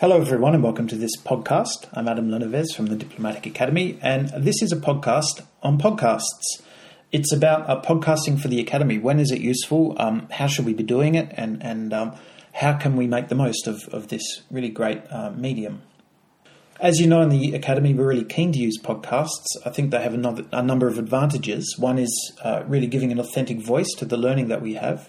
Hello, everyone, and welcome to this podcast. I'm Adam Leneves from the Diplomatic Academy, and this is a podcast on podcasts. It's about uh, podcasting for the Academy. When is it useful? Um, how should we be doing it? And, and um, how can we make the most of, of this really great uh, medium? As you know, in the Academy, we're really keen to use podcasts. I think they have a, a number of advantages. One is uh, really giving an authentic voice to the learning that we have,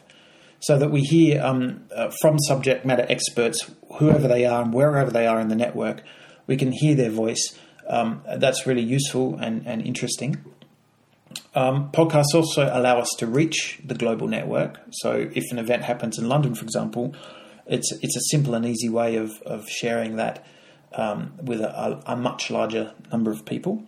so that we hear um, uh, from subject matter experts, whoever they are and wherever they are in the network, we can hear their voice. Um, that's really useful and, and interesting. Um, podcasts also allow us to reach the global network. So, if an event happens in London, for example, it's it's a simple and easy way of, of sharing that um, with a, a, much larger number of people.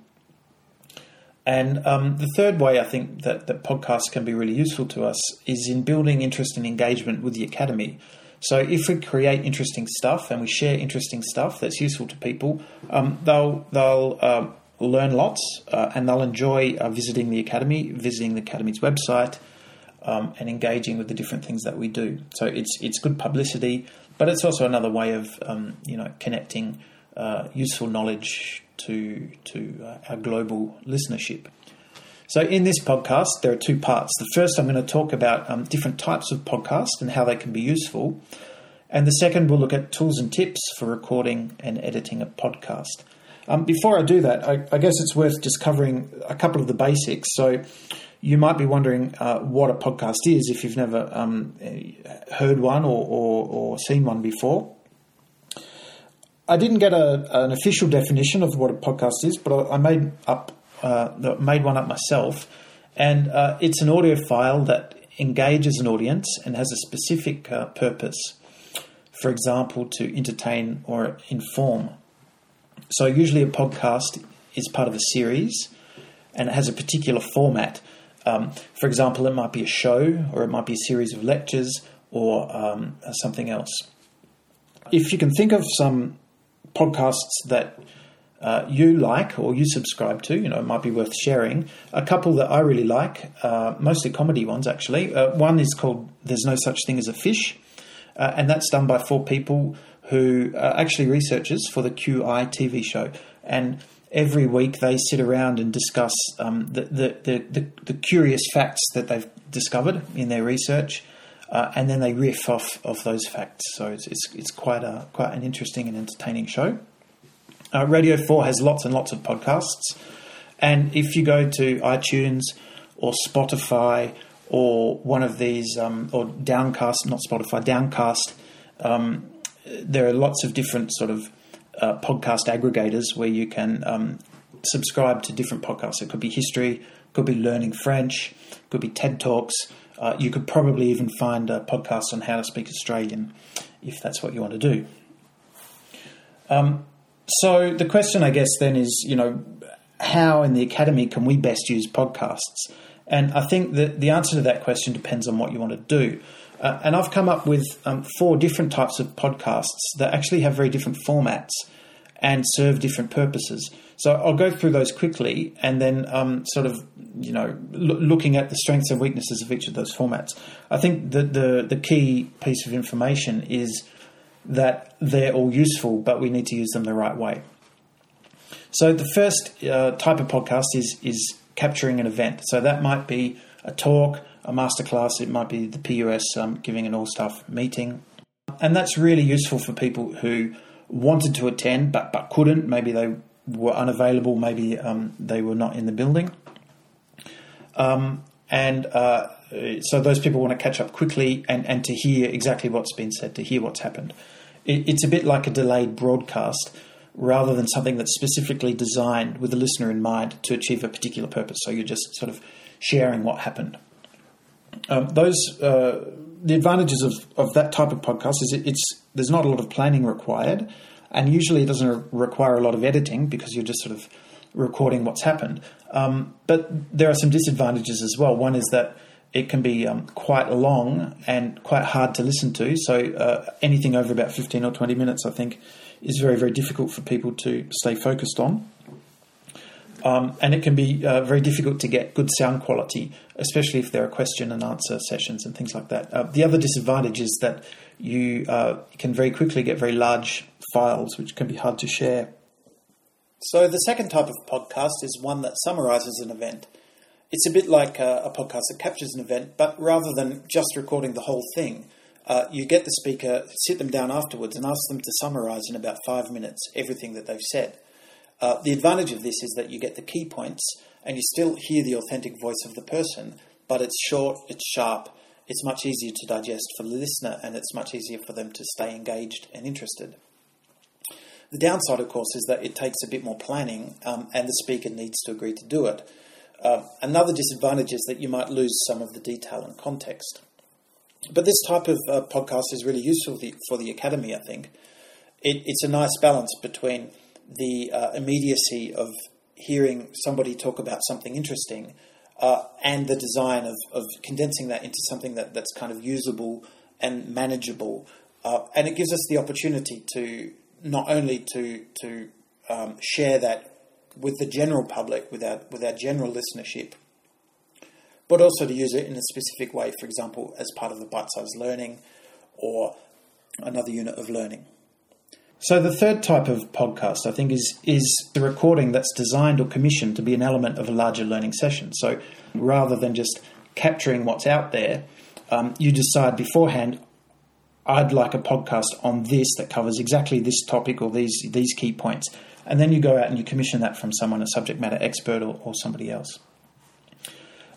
And um, the third way I think that, that podcasts can be really useful to us is in building interest and engagement with the academy. So if we create interesting stuff and we share interesting stuff that's useful to people, um, they'll they'll uh, learn lots uh, and they'll enjoy uh, visiting the academy, visiting the academy's website, um, and engaging with the different things that we do. So it's it's good publicity, but it's also another way of um, you know connecting uh, useful knowledge to to uh, our global listenership. So, in this podcast, there are two parts. The first, I'm going to talk about um, different types of podcasts and how they can be useful. And the second, we'll look at tools and tips for recording and editing a podcast. Um, before I do that, I, I, guess it's worth just covering a couple of the basics. So, you might be wondering uh, what a podcast is if you've never um, heard one or, or, or seen one before. I didn't get a, an official definition of what a podcast is, but I made up uh, made one up myself, and uh, it's an audio file that engages an audience and has a specific uh, purpose. For example, to entertain or inform. So usually a podcast is part of a series, and it has a particular format. Um, for example, it might be a show, or it might be a series of lectures, or um, something else. If you can think of some podcasts that uh, you like or you subscribe to, you know, it might be worth sharing. A couple that I really like, uh, mostly comedy ones actually. Uh, one is called There's No Such Thing as a Fish, uh, and that's done by four people who are actually researchers for the QI TV show. And every week they sit around and discuss um, the, the, the, the, the curious facts that they've discovered in their research. Uh, and then they riff off of those facts. So it's, it's, it's quite a quite an interesting and entertaining show. Uh, Radio Four has lots and lots of podcasts, and if you go to iTunes or Spotify or one of these um, or Downcast, not Spotify, Downcast, um, there are lots of different sort of uh, podcast aggregators where you can um, subscribe to different podcasts. It could be history, could be learning French, could be TED Talks. Uh, you could probably even find a podcast on how to speak Australian if that's what you want to do. Um, so the question, I guess, then is, you know, how in the academy can we best use podcasts? And I think that the answer to that question depends on what you want to do. Uh, and I've come up with um, four different types of podcasts that actually have very different formats and serve different purposes. So I'll go through those quickly and then um, sort of, you know, looking at the strengths and weaknesses of each of those formats. I think that the, the key piece of information is that they're all useful, but we need to use them the right way. So the first uh, type of podcast is, is capturing an event. So that might be a talk, a masterclass, it might be the PUS um, giving an all staff meeting. And that's really useful for people who wanted to attend but, but couldn't. Maybe they were unavailable, maybe um, they were not in the building. Um, and uh, so those people want to catch up quickly and, and to hear exactly what's been said, to hear what's happened. It, it's a bit like a delayed broadcast rather than something that's specifically designed with the listener in mind to achieve a particular purpose. So you're just sort of sharing what happened. Um, those uh, the advantages of, of that type of podcast is it, it's there's not a lot of planning required, and usually it doesn't require a lot of editing because you're just sort of recording what's happened. Um, but there are some disadvantages as well. One is that it can be um, quite long and quite hard to listen to. So uh, anything over about 15 or 20 minutes, I think, is very, very difficult for people to stay focused on. Um, and it can be uh, very difficult to get good sound quality, especially if there are question and answer sessions and things like that. Uh, the other disadvantage is that you uh, can very quickly get very large files, which can be hard to share. So, the second type of podcast is one that summarizes an event. It's a bit like a, a podcast that captures an event, but rather than just recording the whole thing, uh, you get the speaker, sit them down afterwards, and ask them to summarize in about five minutes everything that they've said. Uh, the advantage of this is that you get the key points and you still hear the authentic voice of the person, but it's short, it's sharp, it's much easier to digest for the listener, and it's much easier for them to stay engaged and interested. The downside, of course, is that it takes a bit more planning um, and the speaker needs to agree to do it. Uh, another disadvantage is that you might lose some of the detail and context. But this type of uh, podcast is really useful for the, academy, I think. It, it's a nice balance between the uh, immediacy of hearing somebody talk about something interesting uh, and the design of, of condensing that into something that, that's kind of usable and manageable. Uh, and it gives us the opportunity to not only to to um, share that with the general public, with our with our general listenership, but also to use it in a specific way. For example, as part of the bite-sized learning, or another unit of learning. So the third type of podcast, I think, is is the recording that's designed or commissioned to be an element of a larger learning session. So rather than just capturing what's out there, um, you decide beforehand. I'd like a podcast on this that covers exactly this topic or these these key points, and then you go out and you commission that from someone, a subject matter expert or, or somebody else.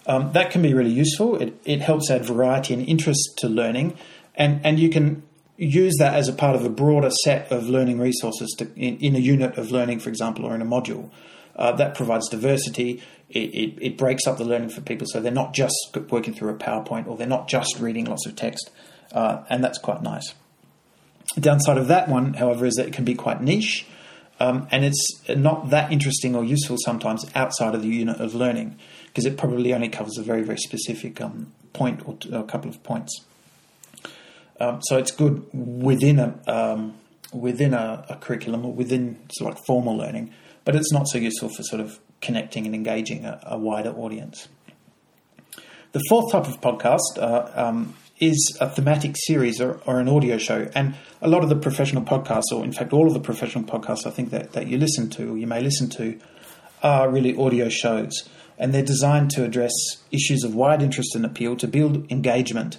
Um, that can be really useful. It, it helps add variety and interest to learning, and and you can use that as a part of a broader set of learning resources to, in, in, a unit of learning, for example, or in a module. Uh, that provides diversity. It, it, it, breaks up the learning for people so they're not just working through a PowerPoint or they're not just reading lots of text, uh, and that's quite nice. The downside of that one, however, is that it can be quite niche. Um, and it's not that interesting or useful sometimes outside of the unit of learning because it probably only covers a very, very specific um, point or, t- or a couple of points. Um, so it's good within a um, within a, a, curriculum or within sort of like formal learning, but it's not so useful for sort of connecting and engaging a, a wider audience. The fourth type of podcast uh, um, is a thematic series or, or, an audio show, and a lot of the professional podcasts, or in fact all of the professional podcasts, I think that, that you listen to or you may listen to, are really audio shows, and they're designed to address issues of wide interest and appeal to build engagement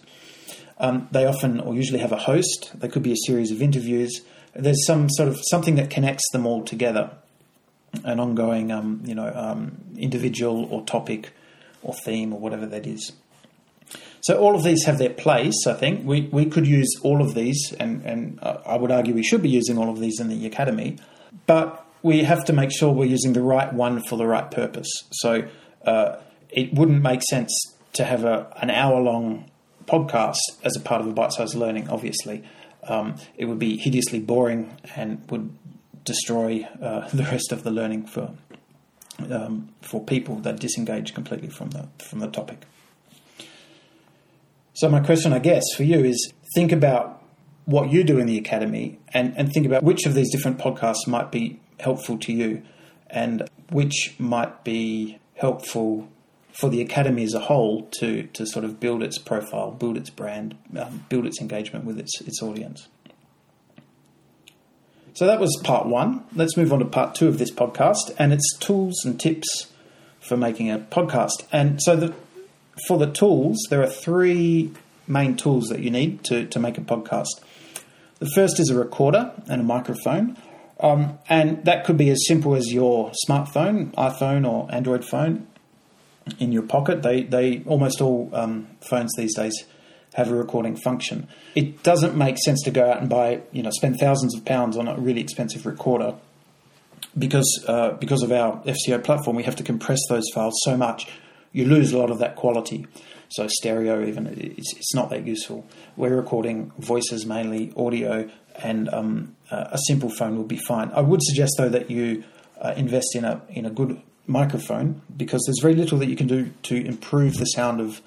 um, they often or usually have a host. There could be a series of interviews. There's some sort of something that connects them all together, an ongoing, um, you know, um, individual or topic or theme or whatever that is. So all of these have their place. I think we, we could use all of these, and and I would argue we should be using all of these in the academy, but we have to make sure we're using the right one for the right purpose. So uh, it wouldn't make sense to have a an hour long podcast as a part of a bite-sized learning, obviously, um, it would be hideously boring and would destroy uh, the rest of the learning for um, for people that disengage completely from the from the topic. So my question, I guess, for you is think about what you do in the academy and, and think about which of these different podcasts might be helpful to you and which might be helpful for the academy as a whole to to sort of build its profile, build its brand, um, build its engagement with its its audience. So that was part one. Let's move on to part two of this podcast, and it's tools and tips for making a podcast. And so the for the tools, there are three main tools that you need to, to make a podcast. The first is a recorder and a microphone. Um, and that could be as simple as your smartphone, iPhone or Android phone, in your pocket. They they almost all um, phones these days have a recording function. It doesn't make sense to go out and buy you know spend thousands of pounds on a really expensive recorder because uh, because of our FCO platform. We have to compress those files so much you lose a lot of that quality. So stereo even it's, it's not that useful. We're recording voices mainly, audio, and um, a simple phone will be fine. I would suggest though that you uh, invest in a in a good microphone because there's very little that you can do to improve the sound of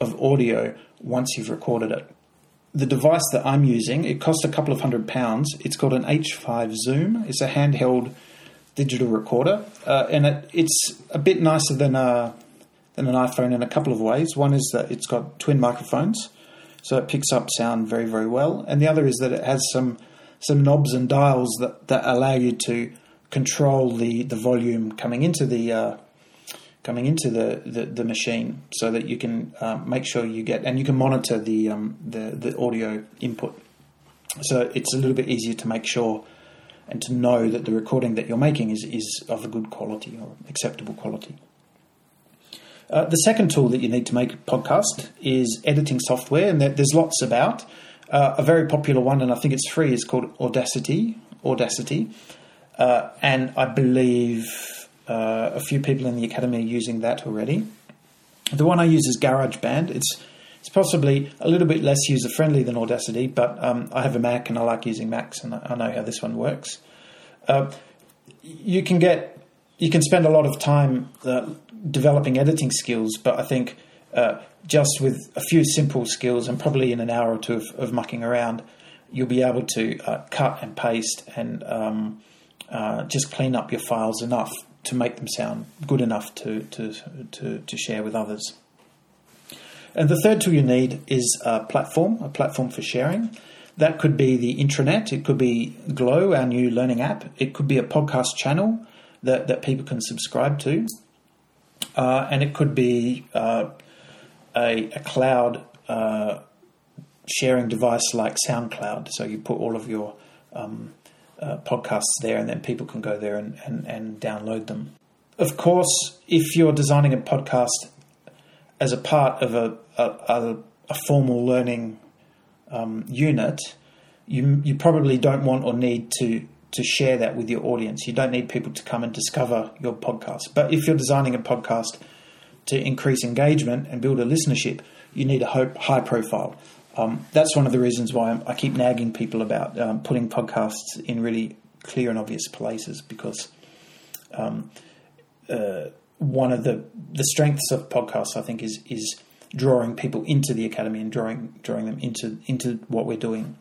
of audio once you've recorded it. The device that I'm using, it costs a couple of hundred pounds. It's called an H5 Zoom. It's a handheld digital recorder, uh, and it, it's a bit nicer than a than an iPhone in a couple of ways. One is that it's got twin microphones, so it picks up sound very very well. And the other is that it has some some knobs and dials that, that allow you to control the, the volume coming into the uh, coming into the, the, the, machine, so that you can um, make sure you get and you can monitor the um, the the audio input. So it's a little bit easier to make sure and to know that the recording that you're making is, is of a good quality or acceptable quality. Uh, the second tool that you need to make a podcast is editing software, and there's lots about. Uh, a very popular one, and I think it's free, is called Audacity. Audacity, uh, and I believe uh, a few people in the academy are using that already. The one I use is GarageBand. It's it's possibly a little bit less user friendly than Audacity, but um, I have a Mac and I like using Macs, and I know how this one works. Uh, you can get you can spend a lot of time uh, developing editing skills, but I think uh, just with a few simple skills and probably in an hour or two of, of mucking around, you'll be able to uh, cut and paste and um, uh, just clean up your files enough to make them sound good enough to, to, to, to share with others. And the third tool you need is a platform, a platform for sharing. That could be the intranet, it could be Glow, our new learning app, it could be a podcast channel that, that people can subscribe to, uh, and it could be uh, a, a, cloud uh, sharing device like SoundCloud. So you put all of your um, uh, podcasts there, and then people can go there and, and, and download them. Of course, if you're designing a podcast as a part of a, a, a formal learning um, unit, you you probably don't want or need to to share that with your audience. You don't need people to come and discover your podcast. But if you're designing a podcast to increase engagement and build a listenership, you need a high profile. Um, that's one of the reasons why I'm, i keep nagging people about um, putting podcasts in really clear and obvious places because um, uh, one of the the strengths of podcasts, I think, is is drawing people into the academy and drawing drawing them into into what we're doing.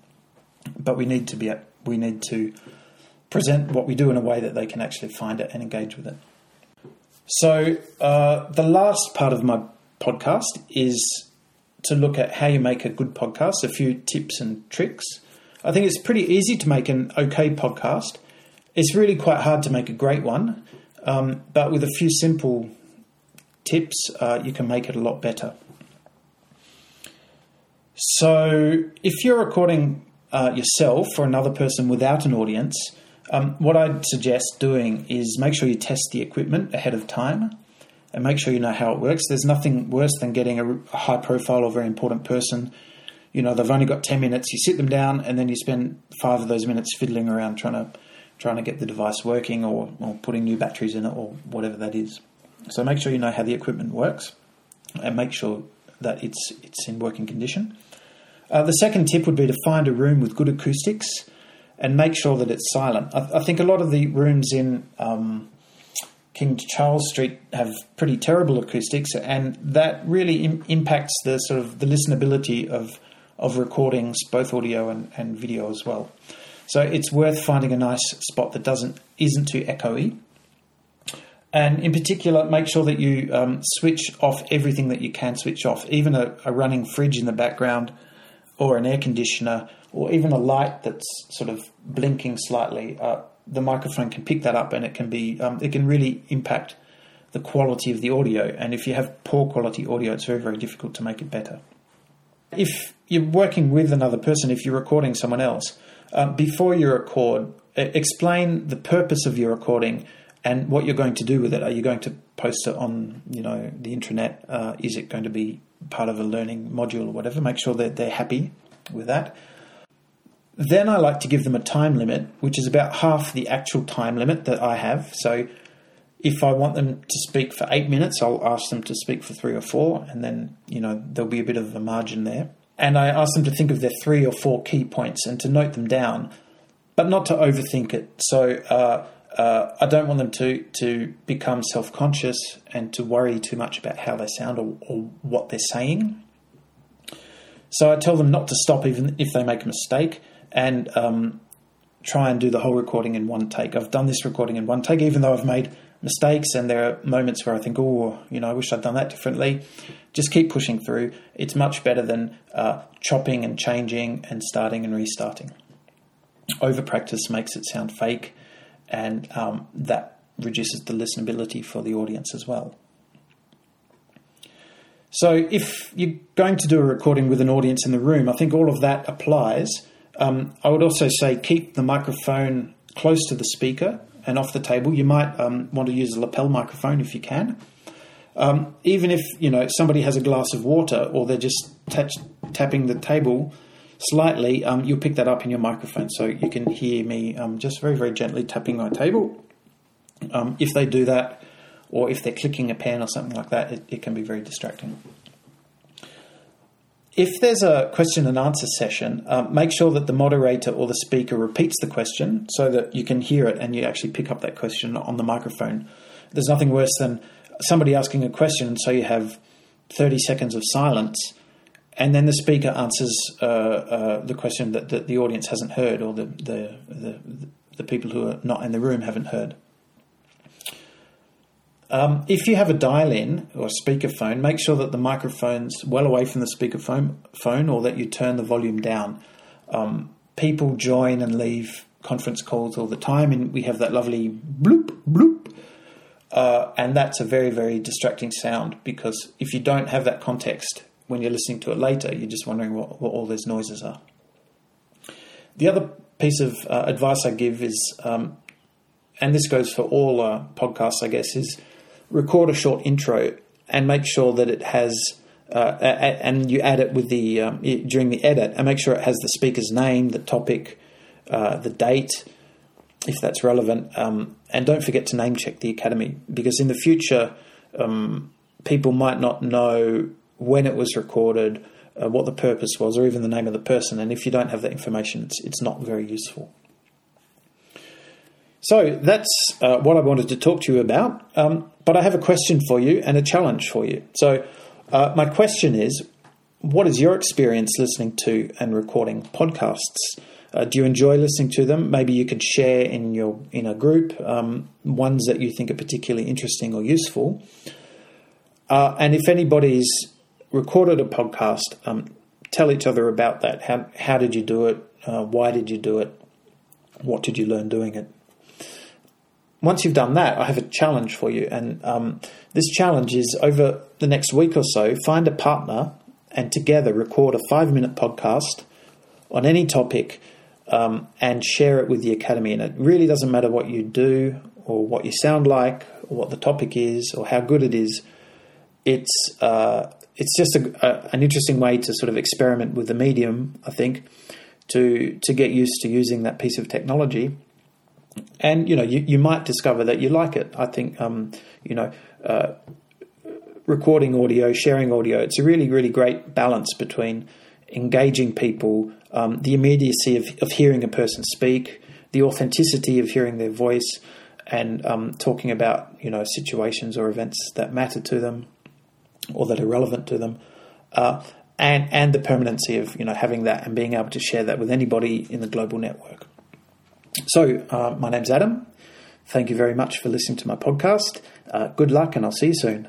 But we need to be we need to present what we do in a way that they can actually find it and engage with it. So uh, the last part of my podcast is to look at how you make a good podcast. A few tips and tricks. I think it's pretty easy to make an okay podcast. It's really quite hard to make a great one, um, but with a few simple tips, uh, you can make it a lot better. So, if you're recording uh, yourself or another person without an audience, um, what I'd suggest doing is make sure you test the equipment ahead of time and make sure you know how it works. There's nothing worse than getting a, high profile or very important person. You know, they've only got 10 minutes, you sit them down, and then you spend five of those minutes fiddling around trying to trying to get the device working or, or putting new batteries in it or whatever that is. So make sure you know how the equipment works and make sure that it's it's in working condition. Uh, the second tip would be to find a room with good acoustics and make sure that it's silent. I, I think a lot of the rooms in um, King Charles Street have pretty terrible acoustics, and that really Im- impacts the sort of the listenability of of recordings, both audio and, and video as well. So it's worth finding a nice spot that doesn't isn't too echoey. And in particular, make sure that you um, switch off everything that you can switch off, even a, a running fridge in the background or an air conditioner or even a light that's sort of blinking slightly, uh, the microphone can pick that up and it can be um, it can really impact the quality of the audio. And if you have poor quality audio, it's very very difficult to make it better. If you're working with another person, if you're recording someone else, uh, before you record, explain the purpose of your recording and what you're going to do with it. Are you going to post it on, you know, the intranet? Uh, is it going to be part of a learning module or whatever. Make sure that they're happy with that. Then I like to give them a time limit, which is about half the actual time limit that I have. So if I want them to speak for eight minutes, I'll ask them to speak for three or four, and then, you know, there'll be a bit of a margin there. And I ask them to think of their three or four key points and to note them down, but not to overthink it. So, uh, uh, I don't want them to to become self conscious and to worry too much about how they sound or, or, what they're saying. So I tell them not to stop even if they make a mistake and um, try and do the whole recording in one take. I've done this recording in one take, even though I've made mistakes and there are moments where I think, oh, you know, I wish I'd done that differently. Just keep pushing through. It's much better than uh, chopping and changing and starting and restarting. Over practice makes it sound fake, and um, that reduces the listenability for the audience as well. So, if you're going to do a recording with an audience in the room, I think all of that applies. Um, I would also say keep the microphone close to the speaker and off the table. You might um, want to use a lapel microphone if you can. Um, even if you know somebody has a glass of water or they're just tapping the table slightly, um, you'll pick that up in your microphone, so you can hear me um, just very very gently tapping my table. Um, if they do that, or if they're clicking a pen or something like that, it, it can be very distracting. If there's a question and answer session, uh, make sure that the moderator or the speaker repeats the question so that you can hear it and you actually pick up that question on the microphone. There's nothing worse than somebody asking a question, so you have 30 seconds of silence, and then the speaker answers uh, uh, the question that, that, the audience hasn't heard or the, the, the, the people who are not in the room haven't heard. Um, if you have a dial in or speakerphone, make sure that the microphone's well away from the speakerphone phone or that you turn the volume down. Um, people join and leave conference calls all the time, and we have that lovely bloop, bloop. Uh, and that's a very, very distracting sound because if you don't have that context when you're listening to it later, you're just wondering what, what all those noises are. The other piece of uh, advice I give is, um, and this goes for all uh, podcasts, I guess, is record a short intro and make sure that it has uh, and you add it with the um, during the edit and make sure it has the speaker's name, the topic, uh, the date, if that's relevant, um, and don't forget to name check the academy because in the future um, people might not know when it was recorded, uh, what the purpose was, or even the name of the person, and if you don't have that information, it's it's not very useful. So that's uh, what I wanted to talk to you about. Um, but I have a question for you and a challenge for you. So, uh, my question is what is your experience listening to and recording podcasts? Uh, do you enjoy listening to them? Maybe you could share in your in a group um, ones that you think are particularly interesting or useful. Uh, and if anybody's recorded a podcast, um, tell each other about that. How how did you do it? Uh, why did you do it? What did you learn doing it? Once you've done that, I have a challenge for you. And um, this challenge is over the next week or so, find a partner and together record a five minute podcast on any topic um, and share it with the Academy. And it really doesn't matter what you do or what you sound like or what the topic is or how good it is. It's, uh, it's just a, a, an interesting way to sort of experiment with the medium, I think, to, to get used to using that piece of technology and you know you, you might discover that you like it. I think um, you know uh, recording audio, sharing audio. It's a really really great balance between engaging people, um, the immediacy of, of hearing a person speak, the authenticity of hearing their voice, and um, talking about you know situations or events that matter to them or that are relevant to them. Uh, and, and the permanency of you know having that and being able to share that with anybody in the global network. So, uh, my name's Adam. Thank you very much for listening to my podcast. Uh, good luck, and I'll see you soon.